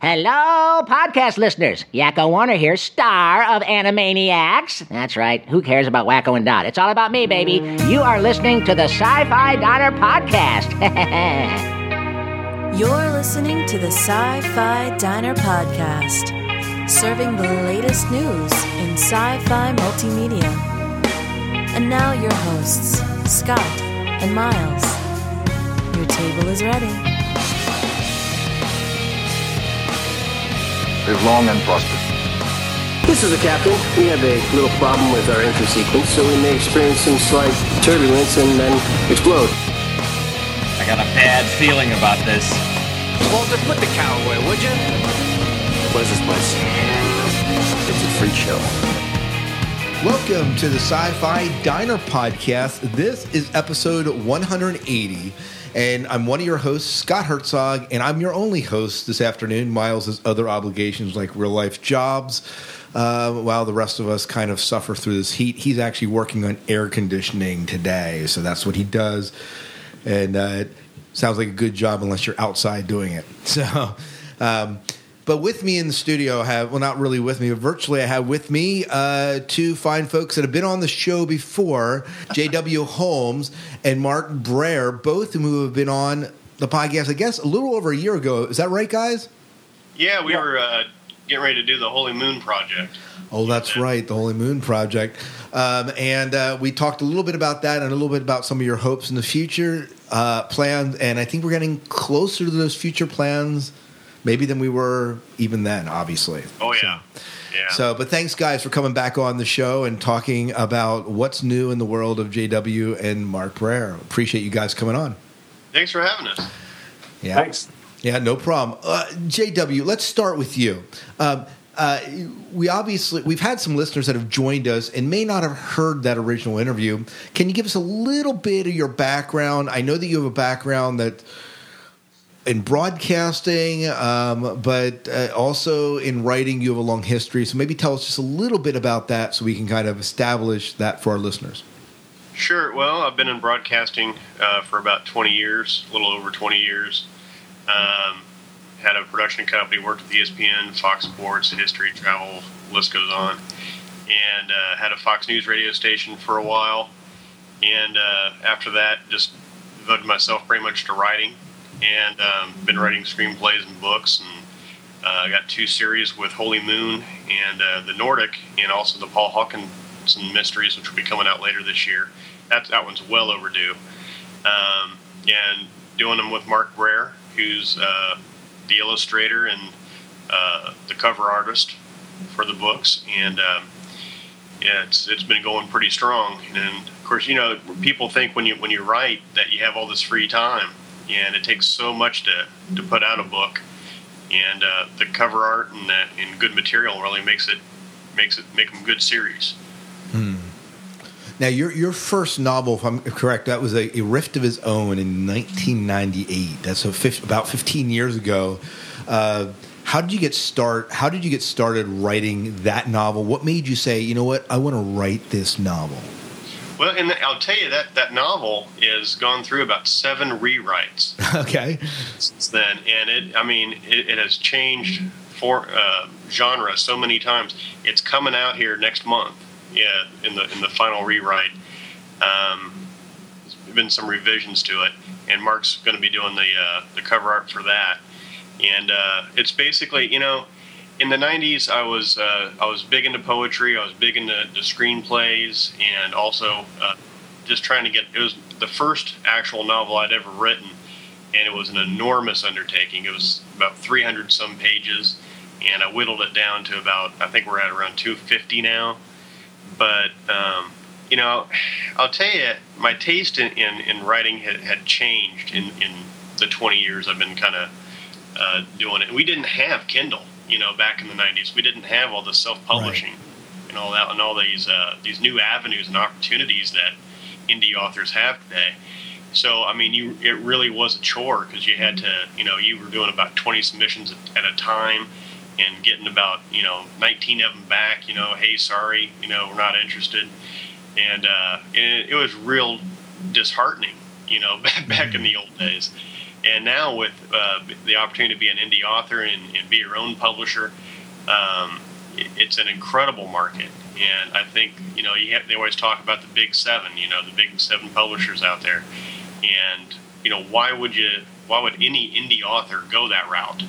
Hello, podcast listeners. Yakko Warner here, star of Animaniacs. That's right. Who cares about Wakko and Dot? It's all about me, baby. You are listening to the Sci-Fi Diner Podcast. You're listening to the Sci Fi Diner Podcast, serving the latest news in sci fi multimedia. And now, your hosts, Scott and Miles. Your table is ready. Live long and prosper. This is the captain. We have a little problem with our entry sequence, so we may experience some slight turbulence and then explode. I got a bad feeling about this. Walter, put the cow away, would you? What is this place? It's a freak show. Welcome to the Sci Fi Diner Podcast. This is episode 180, and I'm one of your hosts, Scott Herzog, and I'm your only host this afternoon. Miles has other obligations like real life jobs. Uh, while the rest of us kind of suffer through this heat, he's actually working on air conditioning today, so that's what he does. And uh, it sounds like a good job unless you're outside doing it. So, um, but with me in the studio, I have well, not really with me, but virtually, I have with me uh, two fine folks that have been on the show before: J.W. Holmes and Mark Brayer, both of who have been on the podcast. I guess a little over a year ago. Is that right, guys? Yeah, we were uh, getting ready to do the Holy Moon Project. Oh, that's right, the Holy Moon Project. Um, and uh, we talked a little bit about that and a little bit about some of your hopes in the future uh, plans. And I think we're getting closer to those future plans, maybe than we were even then, obviously. Oh yeah, yeah. So, but thanks, guys, for coming back on the show and talking about what's new in the world of JW and Mark Brayer. Appreciate you guys coming on. Thanks for having us. Yeah. Thanks. Yeah, no problem. Uh, JW, let's start with you. Um, uh, we obviously we've had some listeners that have joined us and may not have heard that original interview. Can you give us a little bit of your background? I know that you have a background that in broadcasting, um, but uh, also in writing. You have a long history, so maybe tell us just a little bit about that, so we can kind of establish that for our listeners. Sure. Well, I've been in broadcasting uh, for about 20 years, a little over 20 years. Um, had a production company, worked with ESPN, Fox Sports, History, Travel, list goes on, and uh, had a Fox News radio station for a while. And uh, after that, just devoted myself pretty much to writing, and um, been writing screenplays and books, and uh, got two series with Holy Moon and uh, the Nordic, and also the Paul Hawkinson Mysteries, which will be coming out later this year. That that one's well overdue. Um, and doing them with Mark Brayer, who's uh, the illustrator and uh, the cover artist for the books, and um, yeah, it's it's been going pretty strong. And of course, you know, people think when you when you write that you have all this free time, and it takes so much to to put out a book, and uh, the cover art and that and good material really makes it makes it make them good series. Now, your your first novel, if I'm correct, that was a, a Rift of His Own in 1998. That's about 15 years ago. Uh, how did you get start? How did you get started writing that novel? What made you say, you know what, I want to write this novel? Well, and I'll tell you that that novel has gone through about seven rewrites. okay, since then, and it I mean it, it has changed for uh, genre so many times. It's coming out here next month. Yeah, in the in the final rewrite, um, there's been some revisions to it, and Mark's going to be doing the uh, the cover art for that. And uh, it's basically you know. In the '90s, I was uh, I was big into poetry. I was big into the screenplays, and also uh, just trying to get. It was the first actual novel I'd ever written, and it was an enormous undertaking. It was about 300 some pages, and I whittled it down to about I think we're at around 250 now. But um, you know, I'll tell you, my taste in, in, in writing had, had changed in, in the 20 years I've been kind of uh, doing it. We didn't have Kindle, you know, back in the 90s. We didn't have all the self-publishing and all that, and all these uh, these new avenues and opportunities that indie authors have today. So, I mean, you it really was a chore because you had to, you know, you were doing about 20 submissions at a time and getting about, you know, 19 of them back, you know, hey, sorry, you know, we're not interested. And, uh, it, it was real disheartening, you know, back, back in the old days. And now with uh, the opportunity to be an indie author and, and be your own publisher, um, it, it's an incredible market. And I think you know you have, they always talk about the big seven, you know, the big seven publishers out there, and you know why would you why would any indie author go that route?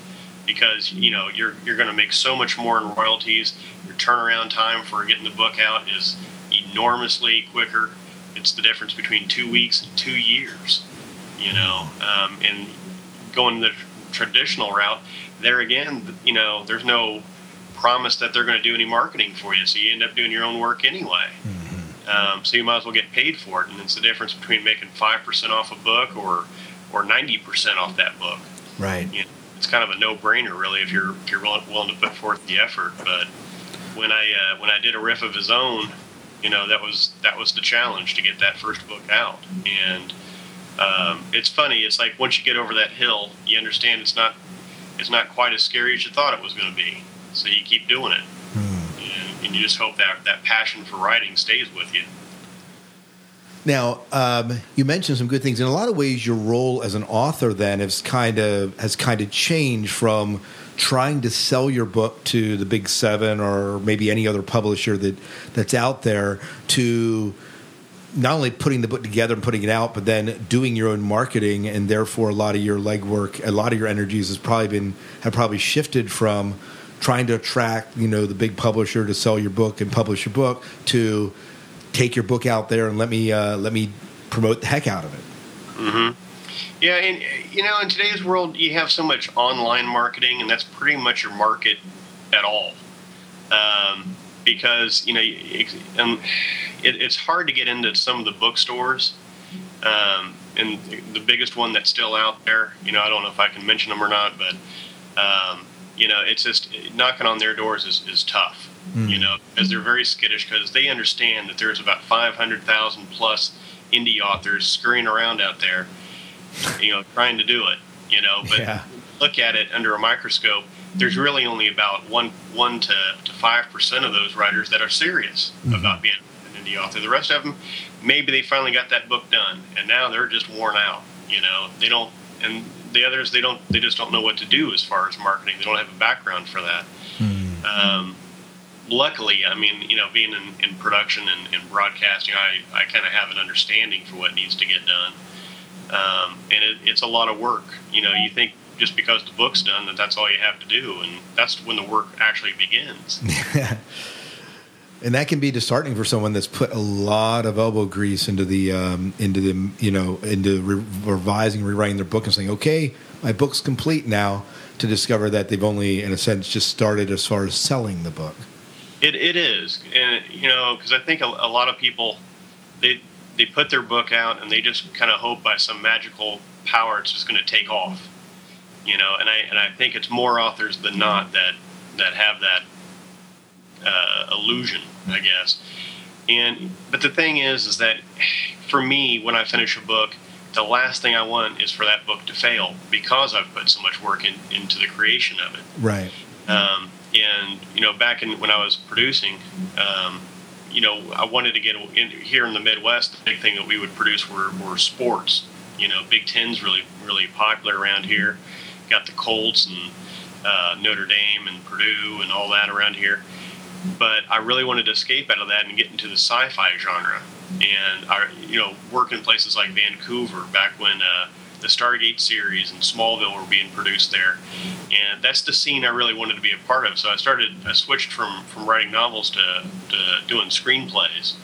Because you know you're you're going to make so much more in royalties. Your turnaround time for getting the book out is enormously quicker. It's the difference between two weeks and two years. You know, um, and going the traditional route, there again, you know, there's no promise that they're going to do any marketing for you, so you end up doing your own work anyway. Mm-hmm. Um, so you might as well get paid for it, and it's the difference between making five percent off a book or or ninety percent off that book. Right. You know, it's kind of a no-brainer, really, if you're if you're willing, willing to put forth the effort. But when I uh, when I did a riff of his own, you know, that was that was the challenge to get that first book out, and um, it's funny. It's like once you get over that hill, you understand it's not it's not quite as scary as you thought it was going to be. So you keep doing it, and, and, you just hope that that passion for writing stays with you. Now, um, you mentioned some good things. In a lot of ways, your role as an author then has kind of has kind of changed from trying to sell your book to the big seven or maybe any other publisher that that's out there to not only putting the book together and putting it out, but then doing your own marketing, and therefore a lot of your legwork, a lot of your energies has probably been have probably shifted from trying to attract you know the big publisher to sell your book and publish your book to take your book out there and let me uh, let me promote the heck out of it. Mm-hmm. Yeah, and you know, in today's world, you have so much online marketing, and that's pretty much your market at all. Um, because you know, it, um, it, it's hard to get into some of the bookstores. Um, and the biggest one that's still out there, you know, I don't know if I can mention them or not, but um, you know, it's just knocking on their doors is, is tough. Mm. You know, because they're very skittish because they understand that there's about 500,000 plus indie authors scurrying around out there, you know, trying to do it. You know, but yeah. look at it under a microscope there's really only about one one to five percent of those writers that are serious mm-hmm. about being an indie author. The rest of them, maybe they finally got that book done, and now they're just worn out. You know, they don't, and the others they don't, they just don't know what to do as far as marketing. They don't have a background for that. Mm-hmm. Um, luckily, I mean, you know, being in, in production and, and broadcasting, I, I kind of have an understanding for what needs to get done. Um, and it, it's a lot of work. You know, you think just because the book's done that that's all you have to do, and that's when the work actually begins. and that can be disheartening for someone that's put a lot of elbow grease into the um, into the you know into re- revising, rewriting their book, and saying, "Okay, my book's complete now." To discover that they've only, in a sense, just started as far as selling the book. It it is, and you know, because I think a, a lot of people they they put their book out and they just kind of hope by some magical power it's just going to take off you know, and I and I think it's more authors than not that that have that uh, illusion, I guess. And but the thing is, is that for me, when I finish a book, the last thing I want is for that book to fail because I've put so much work in, into the creation of it. Right. Um, and you know, back in when I was producing, um, you know, I wanted to get in, here in the Midwest. The big thing that we would produce were, were sports. You know, Big Ten's really really popular around here got the Colts and uh, Notre Dame and Purdue and all that around here. But I really wanted to escape out of that and get into the sci-fi genre, and I, you know, work in places like Vancouver back when uh, the Stargate series and Smallville were being produced there, and that's the scene I really wanted to be a part of. So I started, I switched from from writing novels to, to doing screenplays,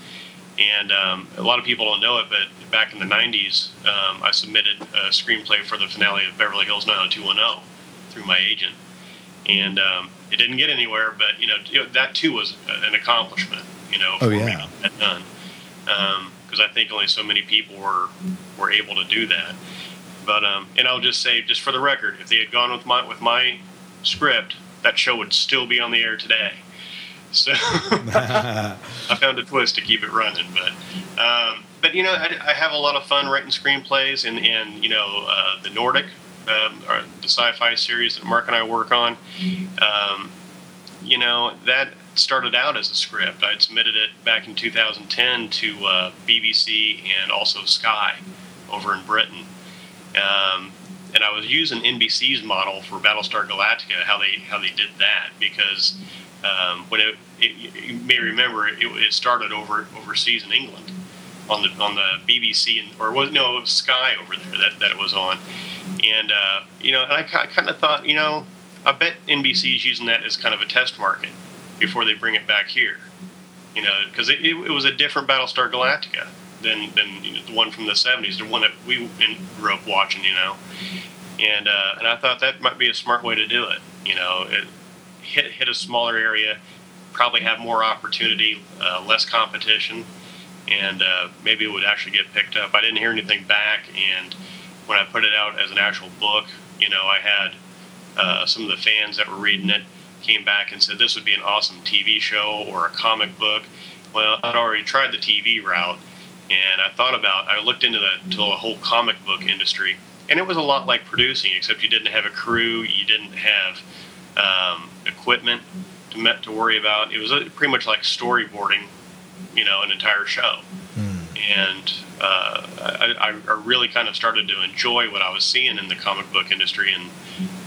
and um, a lot of people don't know it, but back in the 90s, um, I submitted a screenplay for the finale of Beverly Hills 90210 through my agent. And um, it didn't get anywhere, but you know, that too was an accomplishment. You know, for oh, yeah. me to get that done. Because um, I think only so many people were were able to do that. But um, and I'll just say, just for the record, if they had gone with my with my script, that show would still be on the air today. So I found a twist to keep it running. But um, but you know, I, I, have a lot of fun writing screenplays, and you know, uh, the Nordic, um, or the sci-fi series that Mark and I work on. Um, you know, that started out as a script. I'd submitted it back in 2010 to uh, BBC and also Sky over in Britain. Um, and I was using NBC's model for Battlestar Galactica, how they how they did that because um, when it, it, you may remember it, it started over overseas in England on the on the BBC and or was no Sky over there that, that it was on, and uh, you know and I, I kind of thought you know I bet NBC is using that as kind of a test market before they bring it back here, you know because it, it, it was a different Battlestar Galactica than than you know, the one from the '70s, the one that we grew up watching, you know. And uh, and I thought that might be a smart way to do it. You know, it, hit hit a smaller area, probably have more opportunity, uh, less competition, and uh, maybe it would actually get picked up. I didn't hear anything back, and when I put it out as an actual book, you know, I had uh, some of the fans that were reading it came back and said this would be an awesome TV show or a comic book. Well, I'd already tried the TV route and I thought about I looked into the to the whole comic book industry, and it was a lot like producing, except you didn't have a crew, you didn't have um, equipment to to worry about. It was pretty much like storyboarding, you know, an entire show. Mm. And uh, I, I, really kind of started to enjoy what I was seeing in the comic book industry and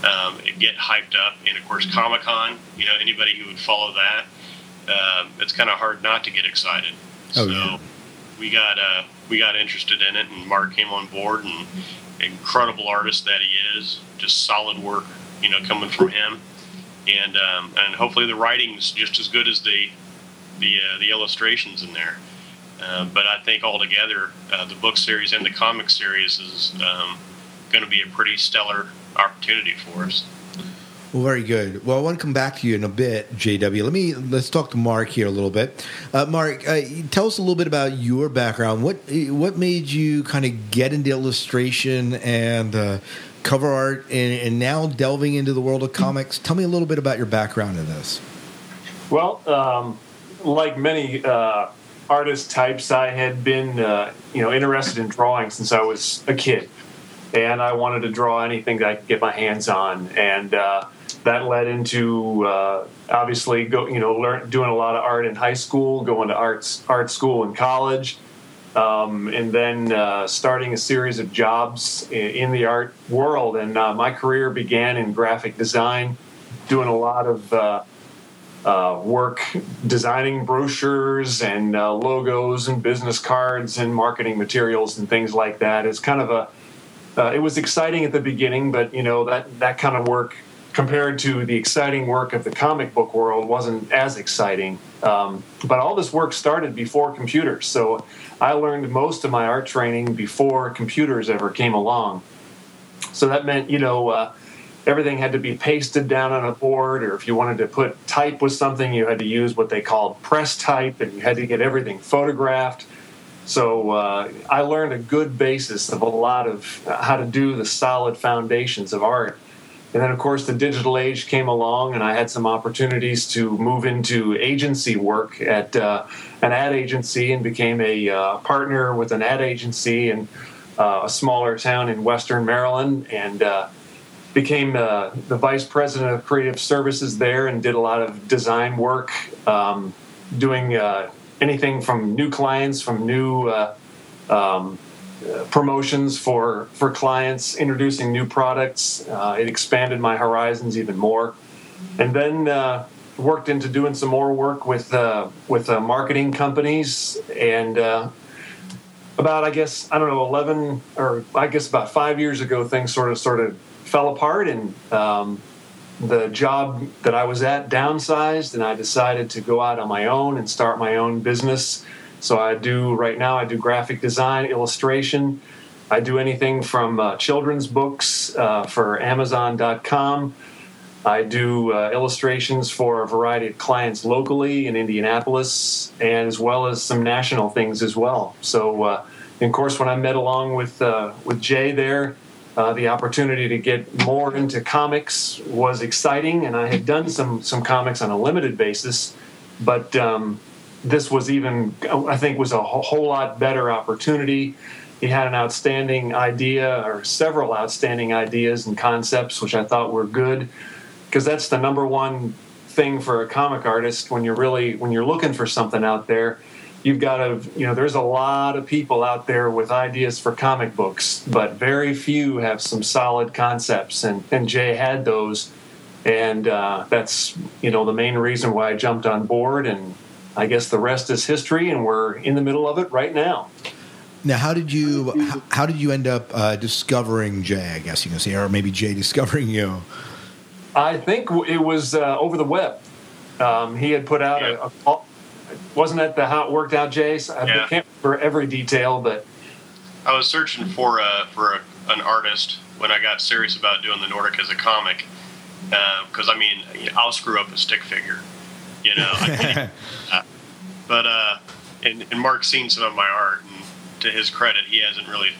um, get hyped up. And of course, Comic Con, you know, anybody who would follow that, uh, it's kind of hard not to get excited. Oh, so, yeah we got uh, we got interested in it, and Mark came on board, and incredible artist that he is, just solid work, you know, coming from him, and um, and hopefully the writing's just as good as the the uh, the illustrations in there. Uh, but I think altogether, uh, the book series and the comic series is um, going to be a pretty stellar opportunity for us. Well, very good. Well, I want to come back to you in a bit, JW. Let me let's talk to Mark here a little bit. Uh, Mark, uh, tell us a little bit about your background. What what made you kind of get into illustration and uh, cover art, and, and, now delving into the world of comics? Tell me a little bit about your background in this. Well, um, like many uh, artist types, I had been uh, you know interested in drawing since I was a kid and I wanted to draw anything that I could get my hands on. And uh, that led into uh, obviously go you know learn doing a lot of art in high school, going to arts art school in college, um, and then uh, starting a series of jobs in, in the art world. And uh, my career began in graphic design, doing a lot of uh, uh, work designing brochures and uh, logos and business cards and marketing materials and things like that. It's kind of a uh, it was exciting at the beginning, but you know that that kind of work compared to the exciting work of the comic book world wasn't as exciting. Um, but all this work started before computers, so I learned most of my art training before computers ever came along. So that meant, you know, uh, everything had to be pasted down on a board, or if you wanted to put type with something, you had to use what they called press type, and you had to get everything photographed. So uh, I learned a good basis of a lot of how to do the solid foundations of art and then, of course, the digital age came along, and I had some opportunities to move into agency work at uh, an ad agency and became a uh, partner with an ad agency in uh, a smaller town in Western Maryland and uh, became uh, the vice president of creative services there and did a lot of design work, um, doing uh, anything from new clients, from new um, promotions for for clients, introducing new products. Uh, it expanded my horizons even more, and then uh, worked into doing some more work with uh, with uh, marketing companies. And uh, about I guess I don't know eleven or I guess about five years ago, things sort of sort of fell apart and. Um, the job that I was at downsized, and I decided to go out on my own and start my own business so I do right now. I do graphic design, illustration. I do anything from uh, children's books uh, for Amazon.com. I do uh, illustrations for a variety of clients locally in Indianapolis, and as well as some national things as well. So, uh, of course, when I met along with uh, with Jay there, uh, the opportunity to get more into comics was exciting, and I had done some some comics on a limited basis, but um, this was even, I think, was a whole lot better opportunity. He had an outstanding idea, or several outstanding ideas and concepts, which I thought were good, because that's the number one thing for a comic artist when you're really when you're looking for something out there. You've got to, you know, there's a lot of people out there with ideas for comic books, but very few have some solid concepts. And, and Jay had those. And uh, that's, you know, the main reason why I jumped on board. And I guess the rest is history, and we're in the middle of it right now. Now, how did you how, how did you end up uh, discovering Jay? I guess you can say, or maybe Jay discovering you. I think it was uh, over the web. Um, he had put out a, a, wasn't that the how it worked out, Jace? I yeah. can't remember every detail, but I was searching for uh, for a, an artist when I got serious about doing the Nordic as a comic. Because uh, I mean, I'll screw up a stick figure, you know. uh, but uh, and, and Mark's seen some of my art, and to his credit, he hasn't really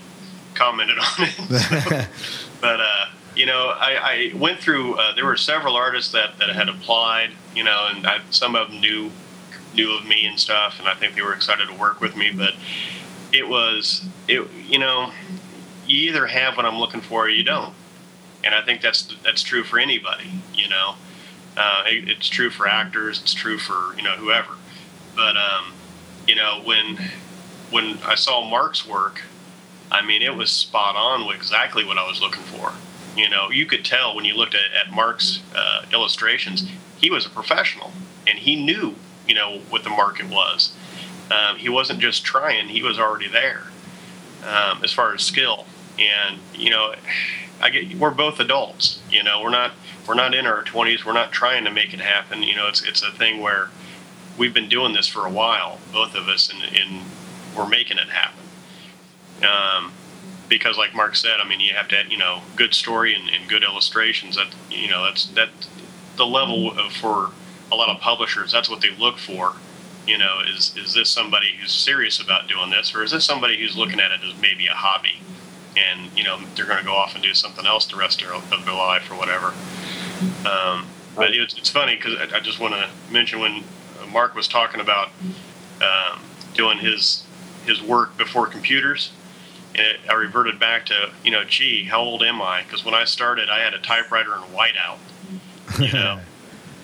commented on it. but uh, you know, I, I went through. Uh, there were several artists that, that had applied, you know, and I, some of them knew knew of me and stuff, and I think they were excited to work with me. But it was, it you know, you either have what I'm looking for or you don't, and I think that's that's true for anybody. You know, uh, it, it's true for actors, it's true for you know whoever. But um, you know, when when I saw Mark's work, I mean, it was spot on with exactly what I was looking for. You know, you could tell when you looked at, at Mark's uh, illustrations, he was a professional and he knew, you know, what the market was. Um, he wasn't just trying; he was already there um, as far as skill. And you know, I get we're both adults. You know, we're not we're not in our twenties. We're not trying to make it happen. You know, it's it's a thing where we've been doing this for a while, both of us, and, and we're making it happen. Um, because, like Mark said, I mean, you have to, you know, good story and, and good illustrations. That you know, that's that the level of, for a lot of publishers. That's what they look for. You know, is is this somebody who's serious about doing this, or is this somebody who's looking at it as maybe a hobby, and you know, they're going to go off and do something else the rest of their life or whatever. Um, but it's, it's funny because I, I, just want to mention when Mark was talking about um, doing his his work before computers. And I reverted back to, you know, gee, how old am I? Because when I started, I had a typewriter and whiteout. You know,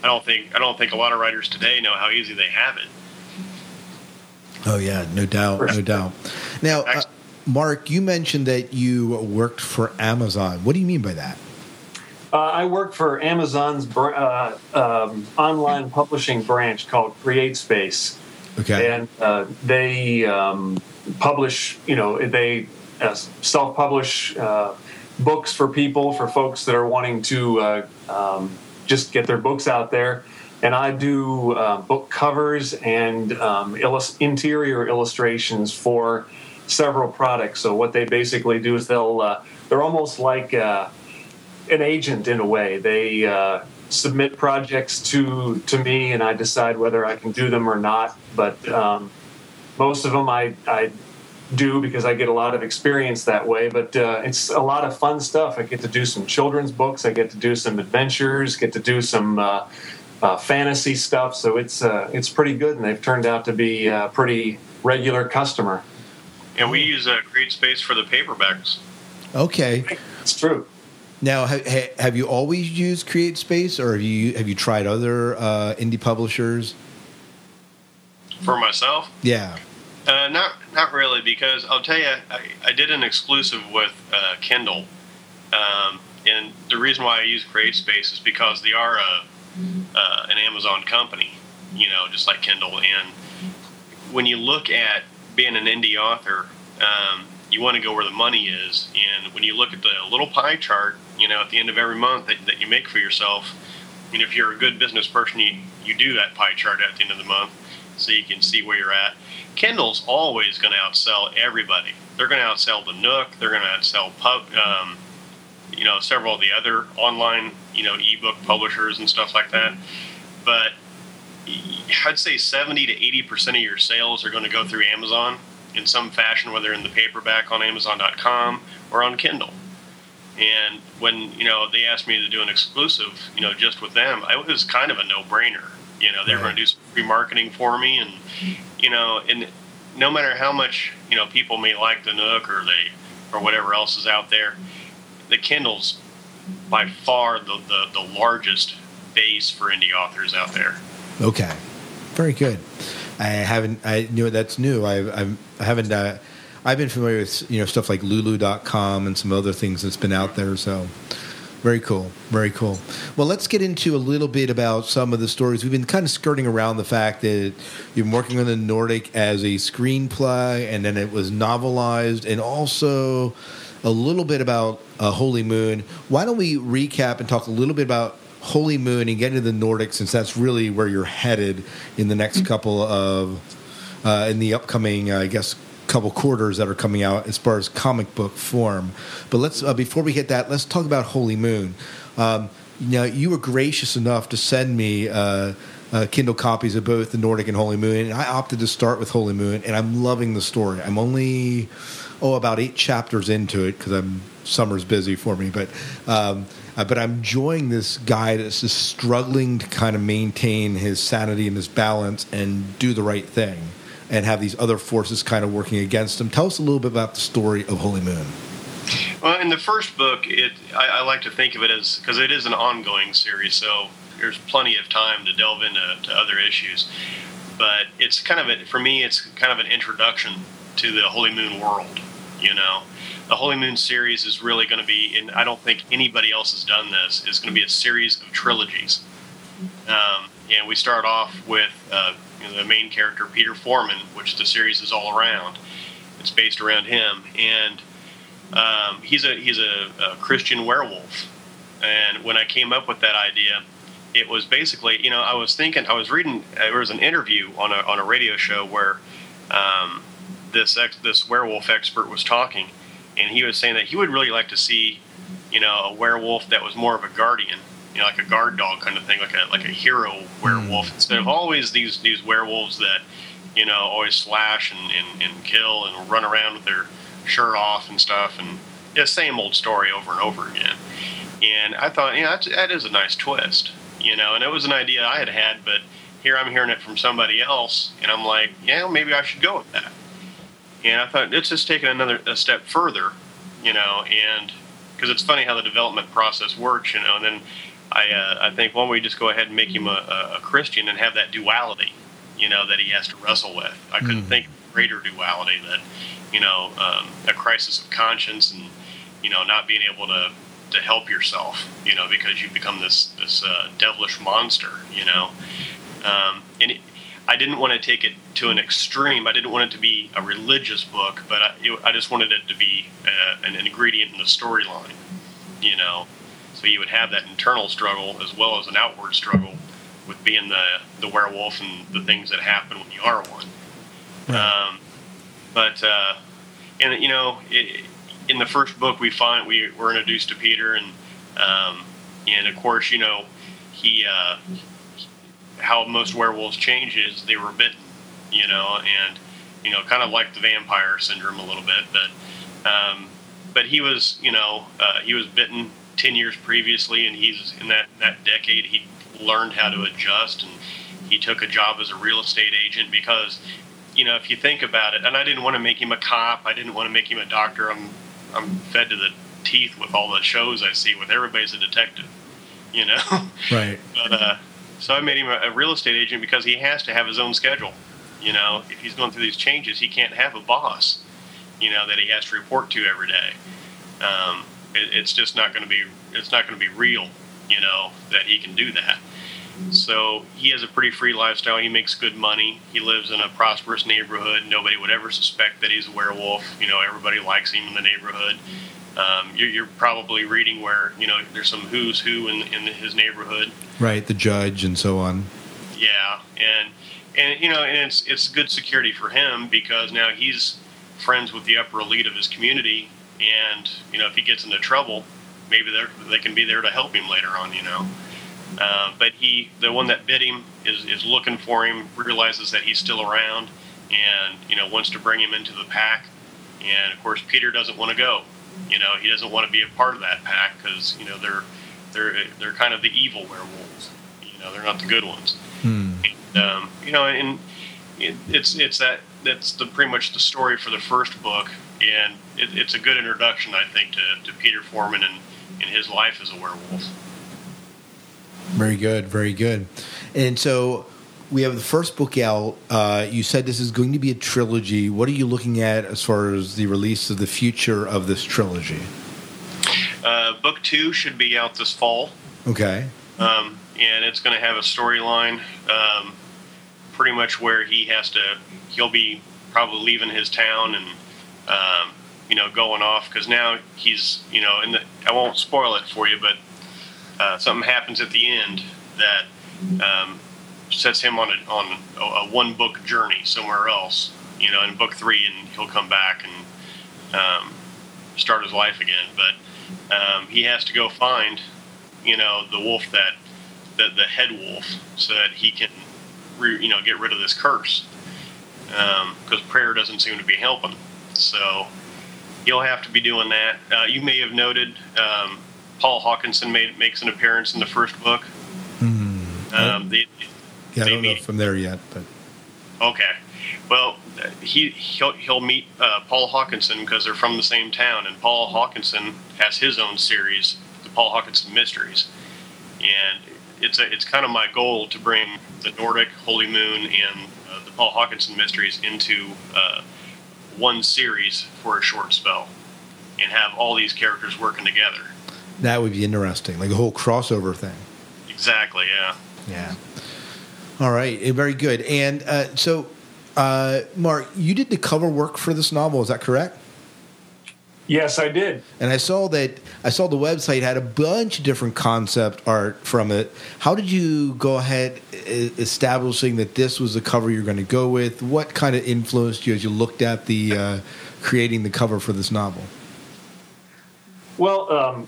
I don't think I don't think a lot of writers today know how easy they have it. Oh yeah, no doubt, no doubt. Now, uh, Mark, you mentioned that you worked for Amazon. What do you mean by that? Uh, I work for Amazon's uh, um, online publishing branch called CreateSpace. Okay. And uh, they um, publish, you know, they uh, self publish uh, books for people, for folks that are wanting to uh, um, just get their books out there. And I do uh, book covers and um, interior illustrations for several products. So what they basically do is they'll uh, they're almost like an agent in a way. They submit projects to to me, and I decide whether I can do them or not. But um, most of them I, I do because I get a lot of experience that way. But uh, it's a lot of fun stuff. I get to do some children's books. I get to do some adventures. Get to do some uh, uh, fantasy stuff. So it's uh, it's pretty good, and they've turned out to be a pretty regular customer. And we use a CreateSpace for the paperbacks. Okay, it's true. Now, have you always used CreateSpace, or have you have you tried other uh, indie publishers? For myself, yeah, uh, not not really, because I'll tell you, I, I did an exclusive with uh, Kindle, um, and the reason why I use CreateSpace is because they are a, uh, an Amazon company, you know, just like Kindle. And when you look at being an indie author, um, you want to go where the money is. And when you look at the little pie chart, you know, at the end of every month that, that you make for yourself, mean, if you're a good business person, you, you do that pie chart at the end of the month so you can see where you're at. Kindle's always going to outsell everybody. They're going to outsell the Nook. They're going to outsell pub, um, you know, several of the other online, you know, ebook publishers and stuff like that. But I'd say 70 to 80 percent of your sales are going to go through Amazon in some fashion, whether in the paperback on Amazon.com or on Kindle. And when you know they asked me to do an exclusive, you know, just with them, it was kind of a no-brainer. You know, they were going to do some free marketing for me, and you know, and no matter how much you know people may like the Nook or they or whatever else is out there, the Kindle's by far the, the, the largest base for indie authors out there. Okay, very good. I haven't. I knew that's new. I, I've, I haven't. Uh, I've been familiar with you know stuff like Lulu.com and some other things that's been out there. So very cool, very cool. Well, let's get into a little bit about some of the stories. We've been kind of skirting around the fact that you've been working on the Nordic as a screenplay, and then it was novelized, and also a little bit about uh, Holy Moon. Why don't we recap and talk a little bit about Holy Moon and get into the Nordic, since that's really where you're headed in the next couple of uh, in the upcoming, uh, I guess, couple quarters that are coming out as far as comic book form. But let's uh, before we hit that, let's talk about Holy Moon. Um, now, you were gracious enough to send me. Uh, uh, Kindle copies of both the Nordic and Holy Moon, and I opted to start with Holy Moon, and I'm loving the story. I'm only oh about eight chapters into it because I'm summer's busy for me, but um, uh, but I'm enjoying this guy that's just struggling to kind of maintain his sanity and his balance and do the right thing and have these other forces kind of working against him. Tell us a little bit about the story of Holy Moon. Well, in the first book, it I, I like to think of it as because it is an ongoing series, so there's plenty of time to delve into other issues. But it's kind of a, for me, it's kind of an introduction to the Holy Moon world. You know, the Holy Moon series is really going to be, and I don't think anybody else has done this. Is going to be a series of trilogies. Um, and we start off with uh, you know, the main character Peter Foreman, which the series is all around. It's based around him, and um, he's a he's a, a, Christian werewolf. And when I came up with that idea, it was basically you know I was thinking I was reading there was an interview on a on a radio show where um, this ex, this werewolf expert was talking, and he was saying that he would really like to see you know a werewolf that was more of a guardian you know, like a guard dog kind of thing, like a like a hero werewolf mm. instead of always these these werewolves that you know always slash and, and, and kill and run around with their shirt off and stuff and yeah, same old story over and over again. And I thought, you know, that's, that is a nice twist, you know, and it was an idea I had had, but here I'm hearing it from somebody else, and I'm like, yeah, maybe I should go with that. And I thought let's just take it another a step further, you know, and because it's funny how the development process works, you know, and then I uh, I think why don't we just go ahead and make him a, a, Christian and have that duality, you know, that he has to wrestle with. I couldn't mm. think of greater duality that, you know, um, a crisis of conscience and you know not being able to to help yourself, you know, because you become this this uh, devilish monster, you know, um, and. It, I didn't want to take it to an extreme. I didn't want it to be a religious book, but I, it, I just wanted it to be uh, an ingredient in the storyline, you know. So you would have that internal struggle as well as an outward struggle with being the, the werewolf and the things that happen when you are one. Right. Um, but, uh, and, you know, it, in the first book, we find we were introduced to Peter, and, um, and of course, you know, he, uh, how most werewolves change is they were bitten, you know, and, you know, kind of like the vampire syndrome a little bit, but, um, but he was, you know, uh, he was bitten 10 years previously, and he's in that, that decade, he learned how to adjust and he took a job as a real estate agent because, you know, if you think about it, and I didn't want to make him a cop, I didn't want to make him a doctor. I'm, I'm fed to the teeth with all the shows I see with everybody's a detective, you know? Right. but, uh, so I made him a, a real estate agent because he has to have his own schedule. You know, if he's going through these changes, he can't have a boss, you know, that he has to report to every day. Um, it, it's just not going to be it's not going to be real, you know, that he can do that. So he has a pretty free lifestyle. He makes good money. He lives in a prosperous neighborhood. Nobody would ever suspect that he's a werewolf. You know, everybody likes him in the neighborhood. Um, you're, you're, probably reading where you know there's some who's who in, in his neighborhood. Right, the judge and so on. Yeah, and and you know, and it's it's good security for him because now he's friends with the upper elite of his community, and you know if he gets into trouble, maybe they they can be there to help him later on. You know, uh, but he the one that bit him is is looking for him, realizes that he's still around, and you know wants to bring him into the pack. And of course, Peter doesn't want to go. You know, he doesn't want to be a part of that pack because you know they're they're they're kind of the evil werewolves. You know, they're not the good ones. Hmm. And, um, you know, and it, it's it's that that's the pretty much the story for the first book and it, it's a good introduction, I think, to, to Peter Foreman and, in his life as a werewolf. Very good, very good. And so, we have the first book out. Uh, you said this is going to be a trilogy. What are you looking at as far as the release of the future of this trilogy? Uh, book two should be out this fall, Okay. um, and it's going to have a storyline, um, pretty much where he has to. He'll be probably leaving his town and um, you know going off because now he's you know. And I won't spoil it for you, but uh, something happens at the end that um, sets him on a on a, a one book journey somewhere else. You know, in book three, and he'll come back and um, start his life again. But um, he has to go find, you know, the wolf that the, the head wolf, so that he can, re, you know, get rid of this curse. Because prayer doesn't seem to be helping, so you'll have to be doing that. Uh, you may have noted um, Paul Hawkinson made makes an appearance in the first book. Um, they, Yeah, I don't know meet- if I'm there yet, but Okay. Well, he he'll, he'll meet uh, Paul Hawkinson because they're from the same town, and Paul Hawkinson has his own series, the Paul Hawkinson Mysteries, and it's a, it's kind of my goal to bring the Nordic Holy Moon and uh, the Paul Hawkinson Mysteries into uh, one series for a short spell, and have all these characters working together. that would be interesting, like a whole crossover thing. Exactly. Yeah. Yeah. All right. eh, Very good. And uh, so, uh, Mark, you did the cover work for this novel. Is that correct? Yes, I did. And I saw that I saw the website had a bunch of different concept art from it. How did you go ahead establishing that this was the cover you're going to go with? What kind of influenced you as you looked at the uh, creating the cover for this novel? Well, um,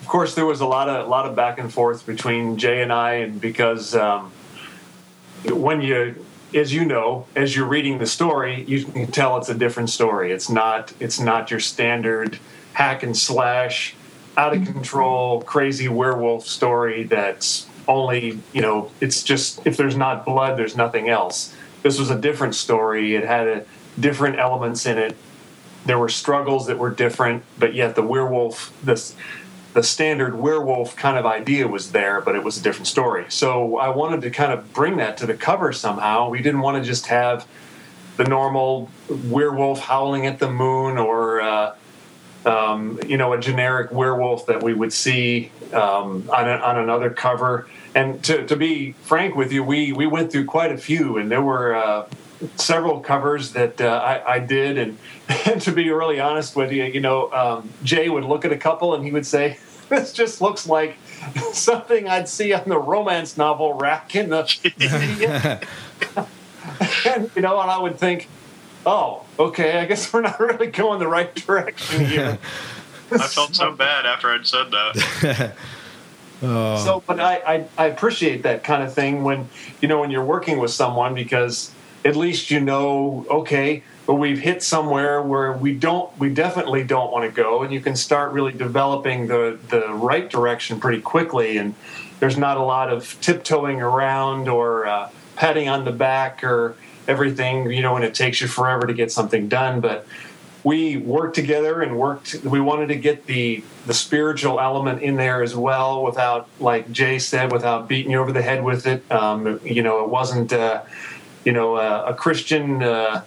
of course, there was a lot of a lot of back and forth between Jay and I, and because um, when you, as you know, as you're reading the story, you can tell it's a different story. It's not it's not your standard hack and slash, out of control, crazy werewolf story that's only you know it's just if there's not blood, there's nothing else. This was a different story. It had a, different elements in it there were struggles that were different, but yet the werewolf, this the standard werewolf kind of idea was there, but it was a different story. So I wanted to kind of bring that to the cover somehow. We didn't want to just have the normal werewolf howling at the moon or uh, um, you know a generic werewolf that we would see um, on, a, on another cover. And to, to be frank with you, we we went through quite a few, and there were. Uh, several covers that uh, I, I did, and, and to be really honest with you, you know, um, Jay would look at a couple and he would say, "This just looks like something I'd see on the romance novel rack in the." and you know, and I would think, "Oh, okay, I guess we're not really going the right direction here." I felt so bad after I'd said that. So, but I, I, I appreciate that kind of thing when you know when you're working with someone because at least you know, okay, but we've hit somewhere where we don't, we definitely don't want to go, and you can start really developing the the right direction pretty quickly, and there's not a lot of tiptoeing around or uh, patting on the back or everything, you know, and it takes you forever to get something done, but we worked together and worked we wanted to get the the spiritual element in there as well without like jay said without beating you over the head with it. Um, you know it wasn't uh, you know a, a christian uh,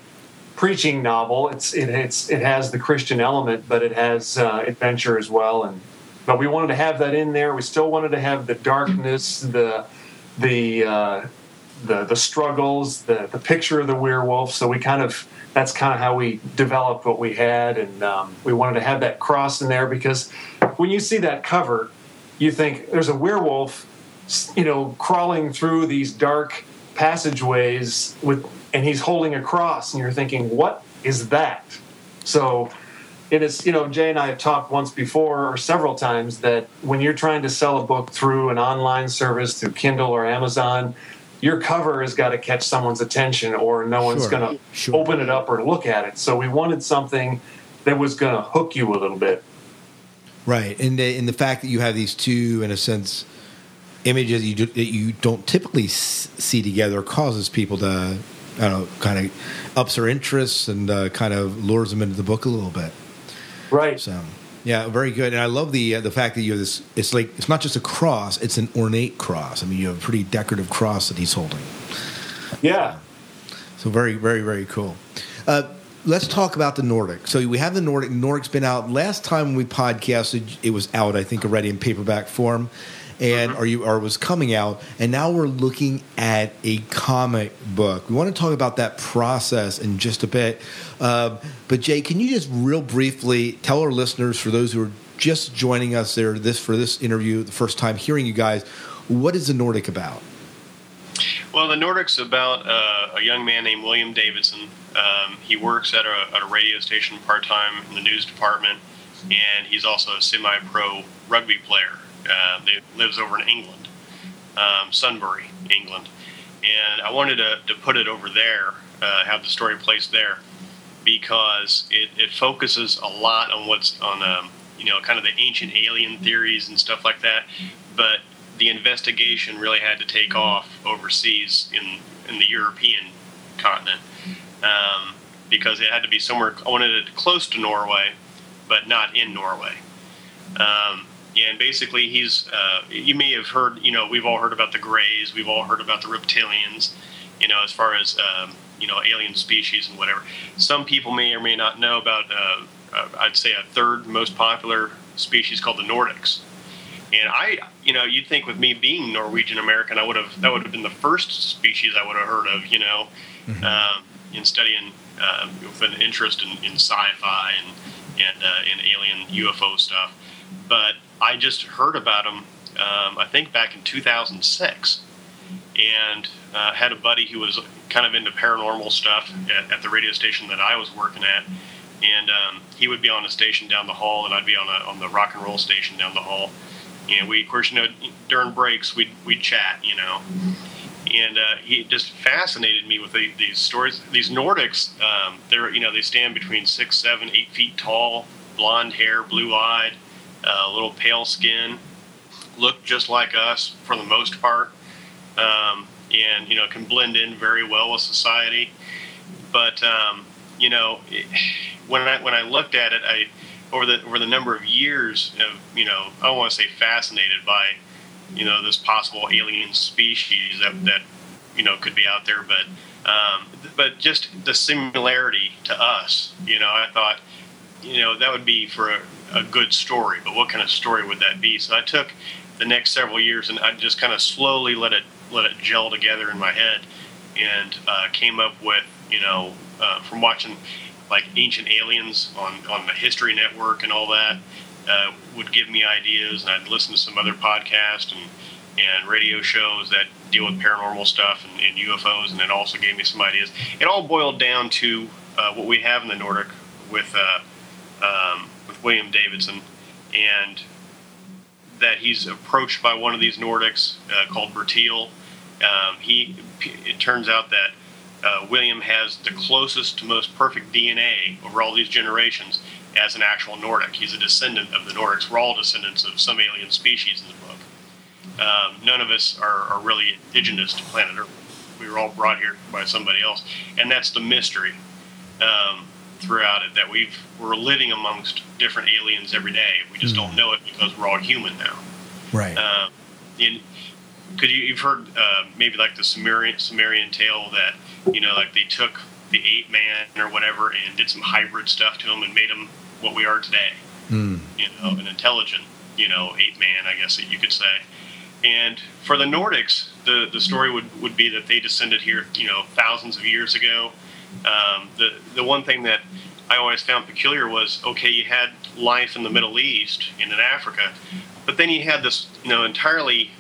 preaching novel. It's it, it's it has the christian element but it has uh, adventure as well. And but we wanted to have that in there. We still wanted to have the darkness the the uh, the the struggles the the picture of the werewolf. So we kind of that's kind of how we developed what we had. And um, we wanted to have that cross in there because when you see that cover you think there's a werewolf you know crawling through these dark passageways with and he's holding a cross and you're thinking what is that? So it is you know jay and i have talked once before or several times that when you're trying to sell a book through an online service through kindle or amazon your cover has got to catch someone's attention or no one's Sure, going to sure. open it up or look at it. So we wanted something that was going to hook you a little bit. Right, and the, and the fact that you have these two, in a sense, images you do, that you don't typically see together causes people to, I don't know, kind of ups their interests and uh, kind of lures them into the book a little bit. right So, Yeah, very good. And I love the uh, the fact that you have this. It's like it's not just a cross; it's an ornate cross. I mean, you have a pretty decorative cross that he's holding. Yeah. So very, very, very cool. Uh, let's talk about the Nordic. So we have the Nordic. Nordic's been out. Last time we podcasted, it was out, I think, already in paperback form, and or you or was coming out. And now we're looking at a comic book. We want to talk about that process in just a bit. Uh, but Jay, can you just real briefly tell our listeners, for those who are just joining us there, this for this interview, the first time hearing you guys, what is the Nordic about? Well, the Nordic's about uh, a young man named William Davidson. Um, he works at a, at a radio station part time in the news department, and he's also a semi pro rugby player. Uh, lives over in England, um, Sunbury, England. And I wanted to, to put it over there, uh, have the story placed there, because it, it focuses a lot on what's on, um, you know, kind of the ancient alien theories and stuff like that. But the investigation really had to take off overseas in in the European continent um, because it had to be somewhere. I wanted it close to Norway, but not in Norway. Um, and basically, he's. Uh, you may have heard. You know, we've all heard about the Greys. We've all heard about the reptilians. You know, as far as um, you know, alien species and whatever. Some people may or may not know about. Uh, uh, I'd say a third most popular species called the Nordics. And I, you know, you'd think with me being Norwegian American, I would have that would have been the first species I would have heard of, you know, mm-hmm. um, in studying uh, with an interest in, in sci-fi and and uh, in alien UFO stuff. But I just heard about them, um, I think back in 2006, and uh, had a buddy who was kind of into paranormal stuff at, at the radio station that I was working at. And um, he would be on a station down the hall, and I'd be on a, on the rock and roll station down the hall know, we of course you know during breaks we we chat, you know, and uh, he just fascinated me with the, these stories. These Nordics, um, they're you know they stand between six, seven, eight feet tall, blonde hair, blue eyed, a uh, little pale skin, look just like us for the most part, um, and you know can blend in very well with society. But um, you know, it, when I when I looked at it, I over the over the number of years of you know I don't want to say fascinated by you know this possible alien species that that you know could be out there, but um, but just the similarity to us. You know, I thought you know that would be for a, a good story, but what kind of story would that be? So I took the next several years and I just kind of slowly let it let it gel together in my head and uh, came up with you know uh, from watching like Ancient Aliens on, on the History Network and all that uh, would give me ideas, and I'd listen to some other podcasts and, and radio shows that deal with paranormal stuff and, and UFOs, and it also gave me some ideas. It all boiled down to uh, what we have in the Nordic with uh, um, with William Davidson, and that he's approached by one of these Nordics uh, called Bertil. Um, he it turns out that uh, William has the closest, to most perfect DNA over all these generations as an actual Nordic. He's a descendant of the Nordics. We're all descendants of some alien species in the book. Um, none of us are, are, really indigenous to planet Earth. We were all brought here by somebody else, and that's the mystery um, throughout it. That we've we're living amongst different aliens every day. We just mm. don't know it because we're all human now. Right. Um, in, because you, have heard uh, maybe like the Sumerian Sumerian tale that you know like they took the ape man or whatever and did some hybrid stuff to him and made him what we are today. Mm. You know, an intelligent you know ape man, I guess that you could say. And for the Nordics, the the story would, would be that they descended here you know thousands of years ago. Um, the the one thing that I always found peculiar was okay, you had life in the Middle East and in Africa, but then you had this you know entirely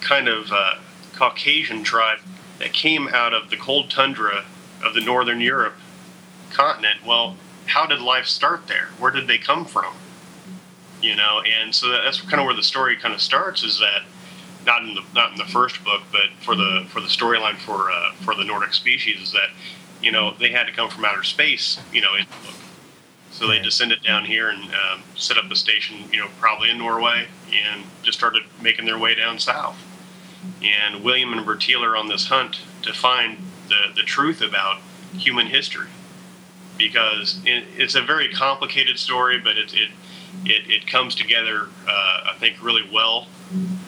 kind of uh, Caucasian tribe that came out of the cold tundra of the northern Europe continent. Well, how did life start there? Where did they come from? You know, and so that's kind of where the story kind of starts. Is that not in the not in the first book, but for the for the storyline for uh, for the Nordic species is that you know they had to come from outer space. You know, in the book. So they descended down here and um, set up a station, you know, probably in Norway, and just started making their way down south. And William and Bertil are on this hunt to find the, the truth about human history because it, it's a very complicated story, but it, it it, it comes together, uh, I think, really well,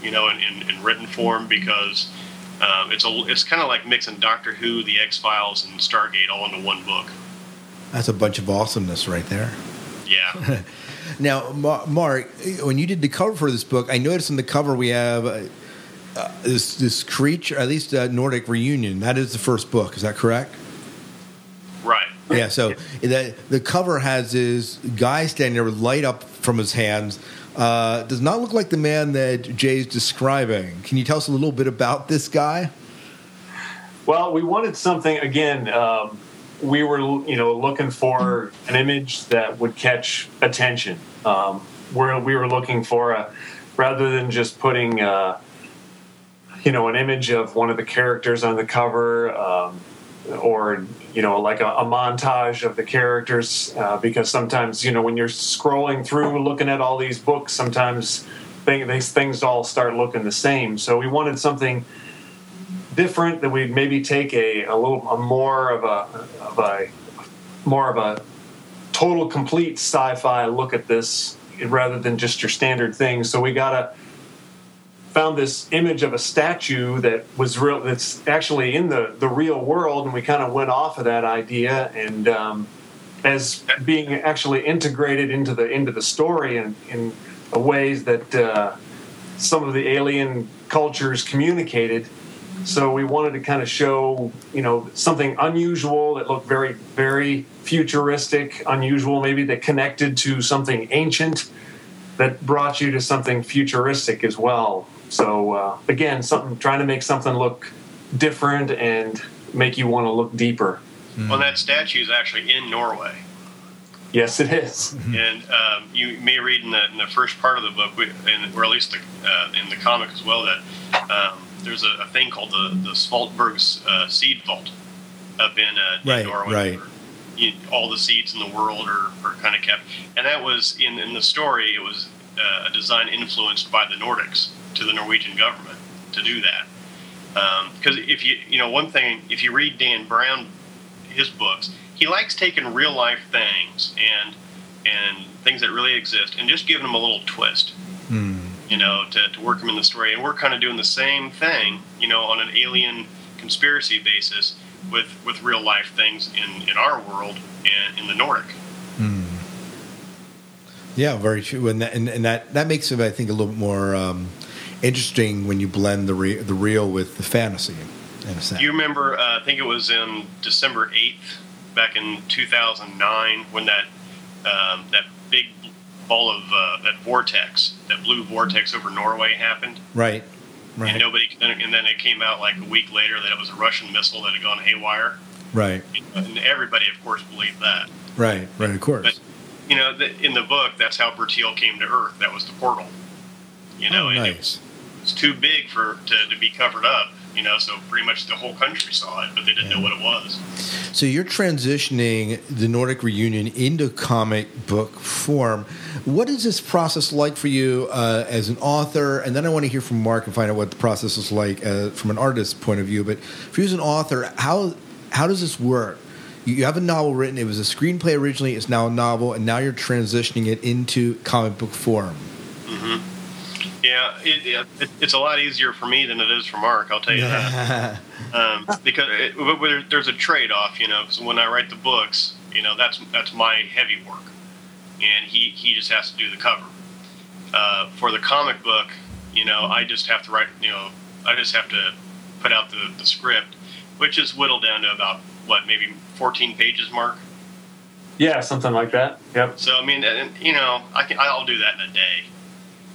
you know, in, in, in written form because um, it's a it's kind of like mixing Doctor Who, The X Files, and Stargate all into one book. That's a bunch of awesomeness right there. Yeah. Now, Ma- Mark, when you did the cover for this book, I noticed in the cover we have uh, uh, this this creature, at least uh, Nordic reunion. That is the first book. Is that correct? right. Yeah. So the the cover has this guy standing there with light up from his hands. Uh, does not look like the man that Jay's describing. Can you tell us a little bit about this guy? Well, we wanted something again. Um, we were, you know, looking for an image that would catch attention. Um, where we were looking for a, rather than just putting, uh, you know, an image of one of the characters on the cover, um, or you know, like a, a montage of the characters. Uh, because sometimes, you know, when you're scrolling through, looking at all these books, sometimes thing, these things all start looking the same. So we wanted something different that we'd maybe take a, a little a more of a of a more of a total complete sci-fi look at this rather than just your standard thing so we got a found this image of a statue that was real that's actually in the the real world and we kind of went off of that idea and um, as being actually integrated into the into the story and in ways that uh, some of the alien cultures communicated so we wanted to kind of show, you know, something unusual that looked very, very futuristic, unusual, maybe that connected to something ancient that brought you to something futuristic as well. So uh, again, something trying to make something look different and make you want to look deeper. Well, that statue is actually in Norway. Yes, it is. and um, you may read in the, in the first part of the book, we- and, or at least the, uh, in the comic as well, that um, there's a, a thing called the the Svalbard's uh, seed vault up in, uh, in Right, Norway. right. where you, all the seeds in the world are, are kind of kept, and that was in in the story. It was uh, a design influenced by the Nordics to the Norwegian government to do that. Um, because if you you know one thing, if you read Dan Brown, his books, he likes taking real life things and and things that really exist and just giving them a little twist hmm. you know, to, to work them in the story. And we're kind of doing the same thing, you know, on an alien conspiracy basis with, with real life things in, in our world and in the Nordic. Hmm. Yeah, very true, and that and, and that that makes it, I think, a little bit more um, interesting when you blend the re- the real with the fantasy. In a sense. You remember, uh, I think it was in December 8th, back in 2009, when that, um, that big ball of uh, that vortex, that blue vortex over Norway happened. right, Right. And nobody, and then it came out like a week later that it was a Russian missile that had gone haywire. right, And everybody, of course, believed that. right, right. Of course. But you know, in the book, that's how Bertil came to Earth. That was the portal. You know, oh, nice. Was too big for to, to be covered up. You know, so pretty much the whole country saw it, but they didn't know what it was. So you're transitioning the Nordic reunion into comic book form. What is this process like for you uh, as an author? And then I want to hear from Mark and find out what the process is like uh, from an artist's point of view. But for you as an author, how how does this work? You you have a novel written. It was a screenplay originally. It's now a novel, and now you're transitioning it into comic book form. Yeah, it, it, it's a lot easier for me than it is for Mark. I'll tell you that. um, because it, but there's a trade-off, you know. Because when I write the books, you know, that's that's my heavy work, and he he just has to do the cover. Uh, for the comic book, you know, I just have to write, you know, I just have to put out the, the script, which is whittled down to about what maybe 14 pages, Mark. Yeah, something like that. Yep. So I mean, and, you know, I can I'll do that in a day.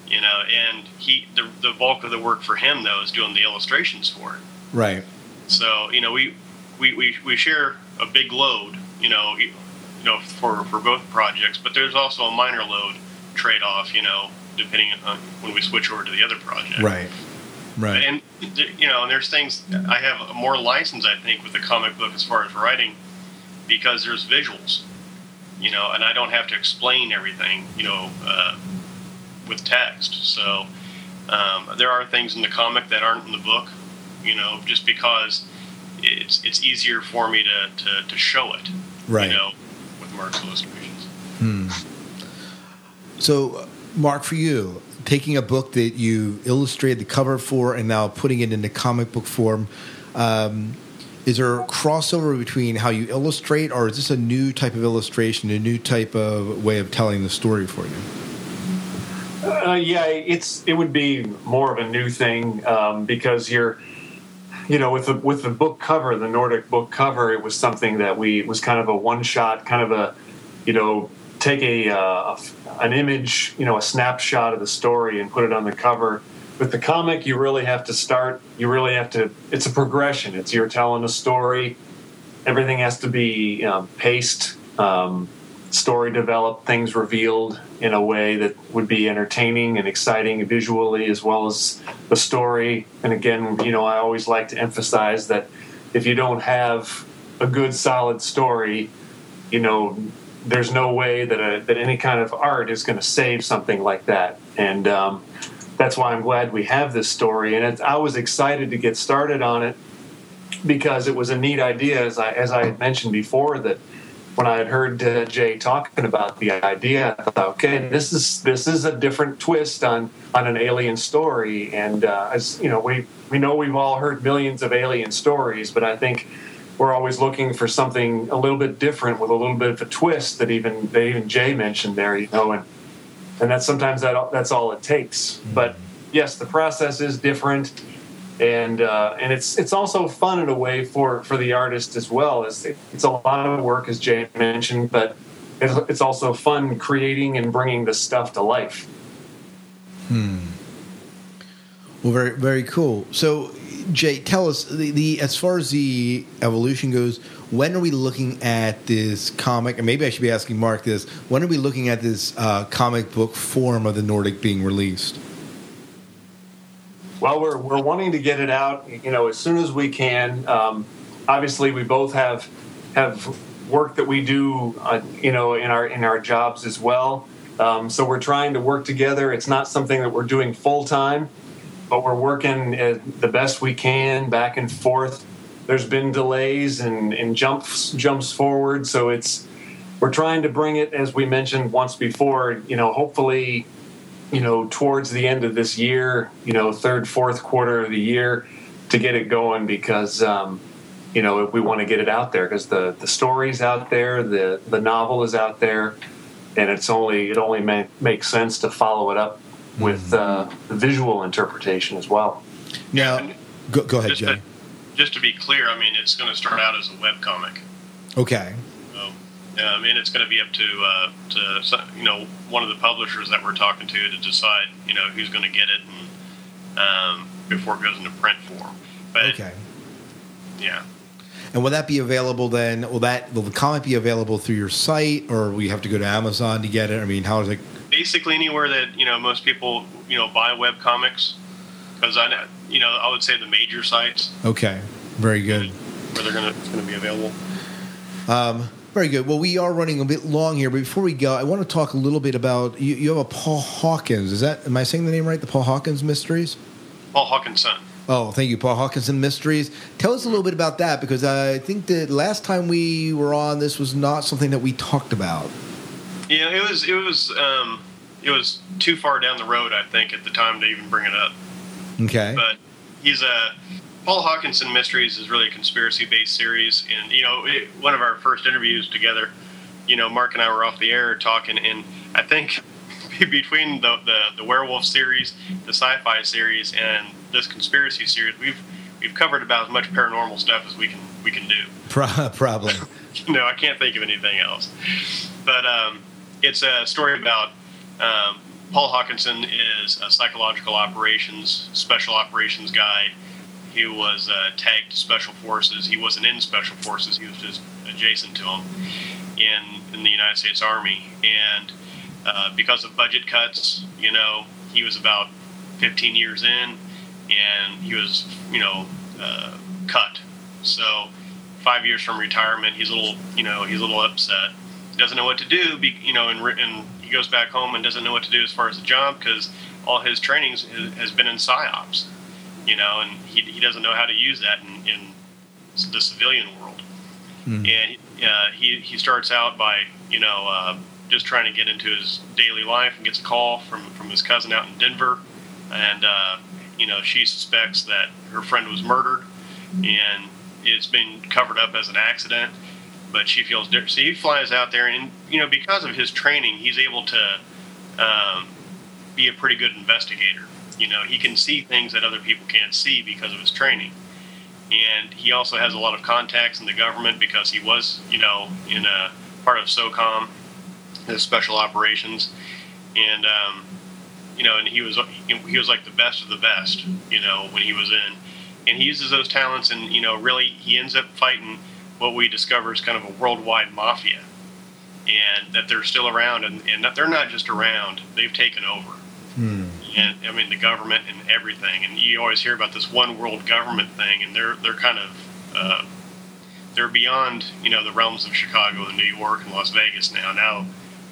You know, and he the the bulk of the work for him though is doing the illustrations for it. right. So you know, we we, we, we share a big load. You know, you know for for both projects, but there's also a minor load trade off. You know, depending on when we switch over to the other project. Right. Right. And you know, and there's things I have more license, I think, with the comic book as far as writing, because there's visuals, you know, and I don't have to explain everything, you know, uh, with text. So um, there are things in the comic that aren't in the book, you know, just because it's it's easier for me to to, to show it, Right. you know, with Mark's illustrations. Hmm. So, Mark, for you, taking a book that you illustrated the cover for and now putting it into comic book form, um, is there a crossover between how you illustrate, or is this a new type of illustration, a new type of way of telling the story for you? Uh, yeah, it's it would be more of a new thing um, because you're, you know, with the with the book cover, the Nordic book cover, it was something that we was kind of a one shot, kind of a, you know, take a, uh, an image, you know, a snapshot of the story and put it on the cover. With the comic, you really have to start. You really have to. It's a progression. It's you're telling a story. Everything has to be um, paced, um, story developed, things revealed in a way that would be entertaining and exciting visually, as well as the story. And again, you know, I always like to emphasize that if you don't have a good, solid story, you know, there's no way that a, that any kind of art is going to save something like that, and um, that's why I'm glad we have this story. And it, I was excited to get started on it because it was a neat idea, as I as I had mentioned before that. When I had heard uh, Jay talking about the idea, I thought, okay, this is this is a different twist on on an alien story. And uh, as you know, we we know we've all heard millions of alien stories, but I think we're always looking for something a little bit different with a little bit of a twist that even that even Jay mentioned there, you know, and and that's sometimes that that's all it takes. But yes, the process is different, and uh, and it's it's also fun in a way for for the artist as well. It's it's a lot of work, as Jay mentioned, but it's, it's also fun creating and bringing the stuff to life. Hmm. Well, very very cool. So Jay, tell us the, the as far as the evolution goes. When are we looking at this comic? And maybe I should be asking Mark this. When are we looking at this uh, comic book form of the Nordic being released? Well, we're we're wanting to get it out, you know, as soon as we can. Um, obviously, we both have have work that we do, uh, you know, in our in our jobs as well. Um, so we're trying to work together. It's not something that we're doing full time but we're working the best we can back and forth. There's been delays and, and jumps jumps forward, so it's we're trying to bring it as we mentioned once before. You know, hopefully, you know, towards the end of this year, you know, third fourth quarter of the year, to get it going because. Um, you know, we want to get it out there because the the story's out there, the the novel is out there, and it's only it only may, makes sense to follow it up with uh, visual interpretation as well. Now, go, go ahead, just Jay. To, just to be clear, I mean, it's going to start out as a web comic. Okay. Um, and it's going to be up to uh, to you know one of the publishers that we're talking to to decide you know who's going to get it and um, before it goes into print form. But okay. Yeah. And will that be available then? Will that will the comic be available through your site, or will you have to go to Amazon to get it? I mean, how is it? basically anywhere that you know most people you know buy web comics because I you know I would say the major sites. Okay, very good. Where they're gonna it's gonna be available. Um, very good. Well, we are running a bit long here, but before we go, I want to talk a little bit about you. You have a Paul Hawkins. Is that am I saying the name right? The Paul Hawkins Mysteries. Paul Hawkinson. Oh, thank you, Paul Hawkinson Mysteries. Tell us a little bit about that because I think that last time we were on, this was not something that we talked about. Yeah, it was it was um, it was too far down the road, I think, at the time to even bring it up. Okay. But he's a Paul Hawkinson Mysteries is really a conspiracy based series, and you know, it, one of our first interviews together, you know, Mark and I were off the air talking, and I think between the, the the werewolf series, the sci-fi series, and this conspiracy series, we've we've covered about as much paranormal stuff as we can we can do. Pro- probably. no, I can't think of anything else. But um, it's a story about um, Paul Hawkinson is a psychological operations, special operations guy. He was uh, tagged to special forces. He wasn't in special forces. He was just adjacent to them in in the United States Army. And uh, because of budget cuts, you know, he was about 15 years in, and he was, you know, uh, cut. So five years from retirement, he's a little, you know, he's a little upset. He doesn't know what to do, you know, and, and he goes back home and doesn't know what to do as far as the job because all his trainings has been in psyops, you know, and he, he doesn't know how to use that in, in the civilian world. Mm. And uh, he he starts out by you know uh, just trying to get into his daily life and gets a call from from his cousin out in Denver, and uh, you know she suspects that her friend was murdered, and it's been covered up as an accident. But she feels different. So he flies out there, and you know because of his training, he's able to um, be a pretty good investigator. You know, he can see things that other people can't see because of his training. And he also has a lot of contacts in the government because he was, you know, in a part of SOCOM, the special operations, and um, you know, and he was he was like the best of the best, you know, when he was in, and he uses those talents, and you know, really, he ends up fighting what we discover is kind of a worldwide mafia, and that they're still around, and, and that they're not just around; they've taken over. Hmm. And I mean, the government and everything, and you always hear about this one world government thing, and they're they're kind of uh, they're beyond you know the realms of Chicago and New York and Las Vegas now. Now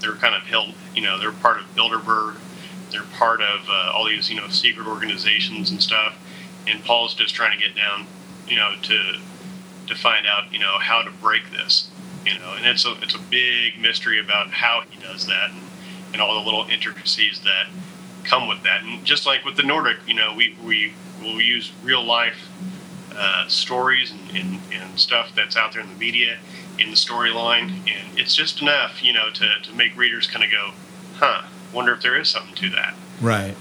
they're kind of held, you know, they're part of Bilderberg. They're part of uh, all these, you know, secret organizations and stuff. And Paul's just trying to get down, you know, to to find out, you know, how to break this, you know. And it's a it's a big mystery about how he does that and, and all the little intricacies that come with that. And just like with the Nordic, you know, we we will use real life uh, stories and, and, and stuff that's out there in the media in the storyline, and it's just enough, you know, to, to make readers kind of go, huh, wonder if there is something to that. Right.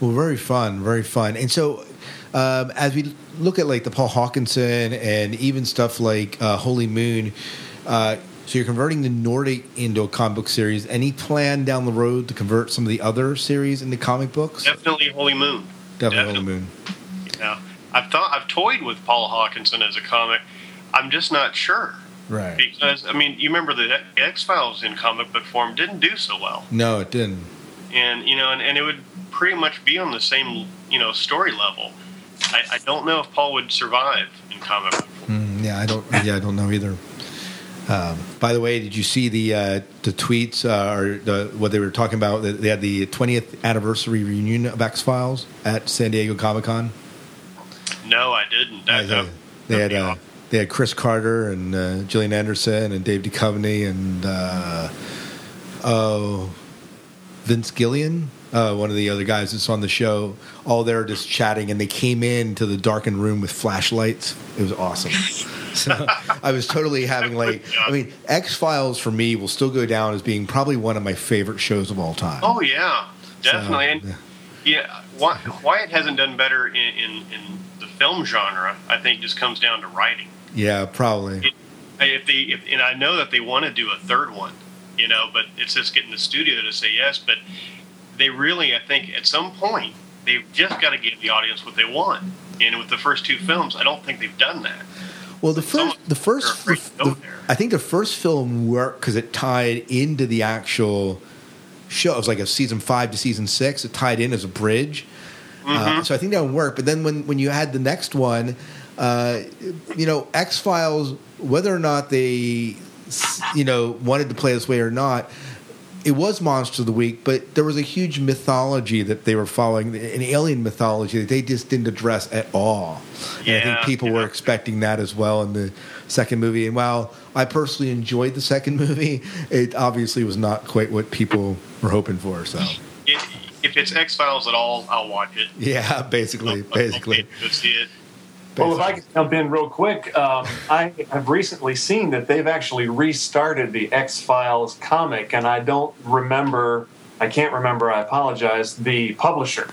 Well, very fun, very fun. And so, um, as we look at like the Paul Hawkinson and even stuff like uh, Holy Moon, uh, so you're converting the Nordic into a comic book series. Any plan down the road to convert some of the other series into comic books? Definitely Holy Moon. Definitely, Holy Moon. Yeah, I've thought I've toyed with Paul Hawkinson as a comic. I'm just not sure. Right. Because I mean, you remember the X Files in comic book form didn't do so well, No, it didn't. and you know, and, and it would pretty much be on the same you know story level. I, I don't know if Paul would survive in comic book form. Mm, yeah, I don't. Yeah, I don't know either. Um, by the way, did you see the uh, the tweets uh, or the, what they were talking about? They had the 20th anniversary reunion of X Files at San Diego Comic Con. No, I didn't. That, Uh, they had uh, they had Chris Carter and uh, Gillian Anderson and Dave Duchovny and uh, oh Vince Gilligan, uh, one of the other guys that's on the show. All there just chatting, and they came in to the darkened room with flashlights. It was awesome. so I was totally having like I mean X Files for me will still go down as being probably one of my favorite shows of all time. Oh yeah, definitely. So, and yeah, why, why it hasn't done better in, in, in the film genre, I think, just comes down to writing. Yeah, probably. It, if they, if, and I know that they want to do a third one, you know, but it's just getting the studio to say yes. But they really, I think, at some point, they've just got to give the audience what they want. And with the first two films, I don't think they've done that. Well, the first, the first, are afraid to go the- I think the first film worked because it tied into the actual show. It was like a season five to season six. It tied in as a bridge. Mm-hmm. Uh, so I think that would work. But then when when you had the next one, uh, you know, X Files, whether or not they, you know, wanted to play this way or not. It was Monster of the Week, but there was a huge mythology that they were following, an alien mythology that they just didn't address at all. And I think Yeah, people were expecting that as well in the second movie. And while I personally enjoyed the second movie, it obviously was not quite what people were hoping for. So, It, if it's X Files at all, I'll watch it. yeah, basically, I'll- I'll basically. pay see it. Well, if I could jump in real quick, um, I have recently seen that they've actually restarted the X Files comic, and I don't remember, I can't remember, I apologize, the publisher.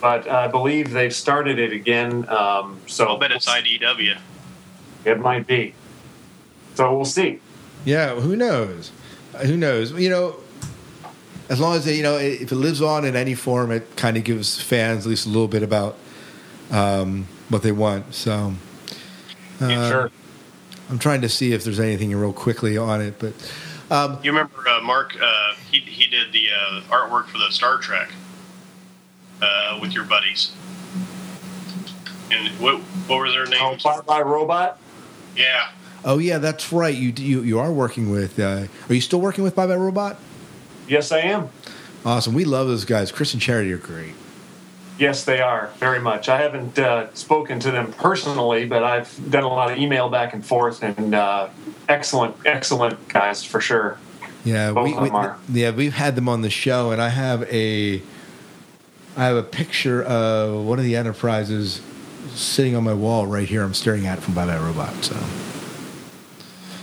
But I believe they've started it again. Um, so I'll bet it's IDW. It might be. So we'll see. Yeah, who knows? Uh, Who knows? You know, as long as they, you know, if it lives on in any form, it kind of gives fans at least a little bit about um, what they want. So, uh, sure. I'm trying to see if there's anything real quickly on it, but um, You remember uh, Mark? Uh, he he did the uh, artwork for the Star Trek uh, with your buddies. And what what were their Oh, names? Bye Bye Robot? Yeah, oh yeah, that's right. You you you are working with. Uh, are you still working with Bye Bye Robot? Yes, I am. Awesome. We love those guys. Chris and Charity are great. Yes, they are very much. I haven't uh, spoken to them personally, but I've done a lot of email back and forth, and uh, excellent, excellent guys for sure. Yeah, Both we, of them we- are. yeah, we've had them on the show, and I have a, I have a picture of one of the enterprises sitting on my wall right here. I'm staring at it from Bye Bye Robot. So,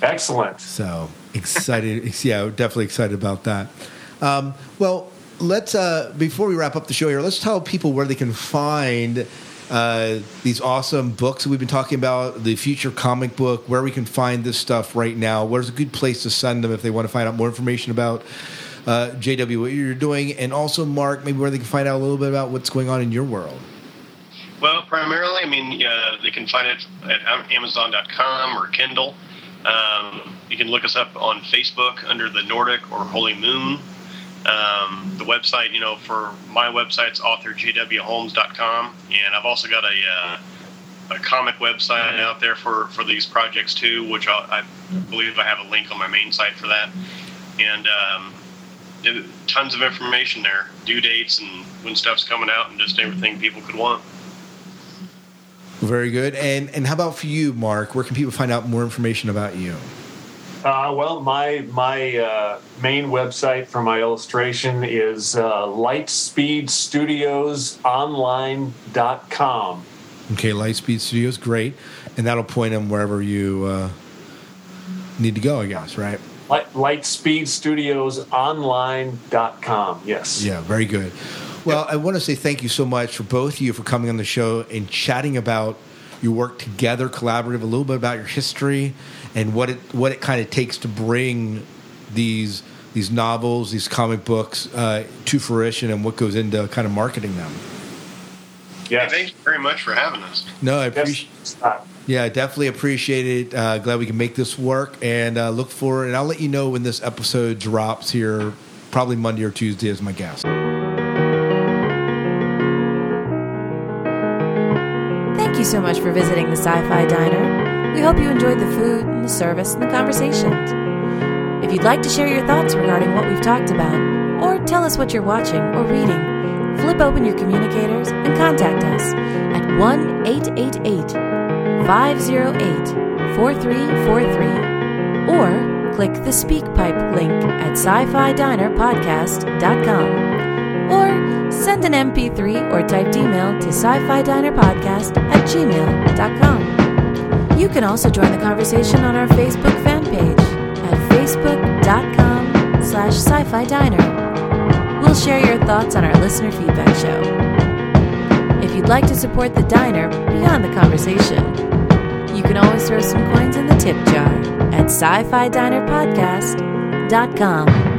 Excellent. so excited. yeah, definitely excited about that. Um, well, let's uh, before we wrap up the show here, let's tell people where they can find. Uh, these awesome books that we've been talking about, the future comic book, where we can find this stuff right now. Where's a good place to send them if they want to find out more information about uh, JW, what you're doing, and also Mark, maybe where they can find out a little bit about what's going on in your world. Well, primarily, I mean, uh, they can find it at Amazon.com or Kindle. Um, you can look us up on Facebook under the Nordic or Holy Moon. Um, the website, you know, for my website's authorjwholmes.com, and I've also got a uh, a comic website out there for, for these projects too, which I'll, I believe I have a link on my main site for that, and um, tons of information there, due dates and when stuff's coming out, and just everything people could want. Very good. And and how about for you, Mark? Where can people find out more information about you? Uh, well, my my uh, main website for my illustration is uh, lightspeedstudiosonline.com. Okay, Lightspeed Studios, great, and that'll point them wherever you uh, need to go, I guess, right? Light, lightspeedstudiosonline.com. Yes. Yeah, very good. Well, I want to say thank you so much for both of you for coming on the show and chatting about your work together, collaborative, a little bit about your history and what it what it kind of takes to bring these these novels, these comic books uh, to fruition, and what goes into kind of marketing them. Yes. Thank you very much for having us. No, I appreciate. Yeah, I definitely appreciate it. Uh, glad we can make this work, and uh, look forward. And I'll let you know when this episode drops here, probably Monday or Tuesday, as my guest. Thank you so much for visiting the Sci Fi Diner. We hope you enjoyed the food and the service and the conversations. If you'd like to share your thoughts regarding what we've talked about, or tell us what you're watching or reading, flip open your communicators and contact us at 1 888 508 4343 or click the SpeakPipe link at sci fi dinerpodcast.com or send an MP3 or typed email to sci-fi diner podcast at gmail.com. You can also join the conversation on our Facebook fan page at facebook.com slash sci-fi diner. We'll share your thoughts on our listener feedback show. If you'd like to support the diner beyond the conversation, you can always throw some coins in the tip jar at sci-fi dinerpodcast.com.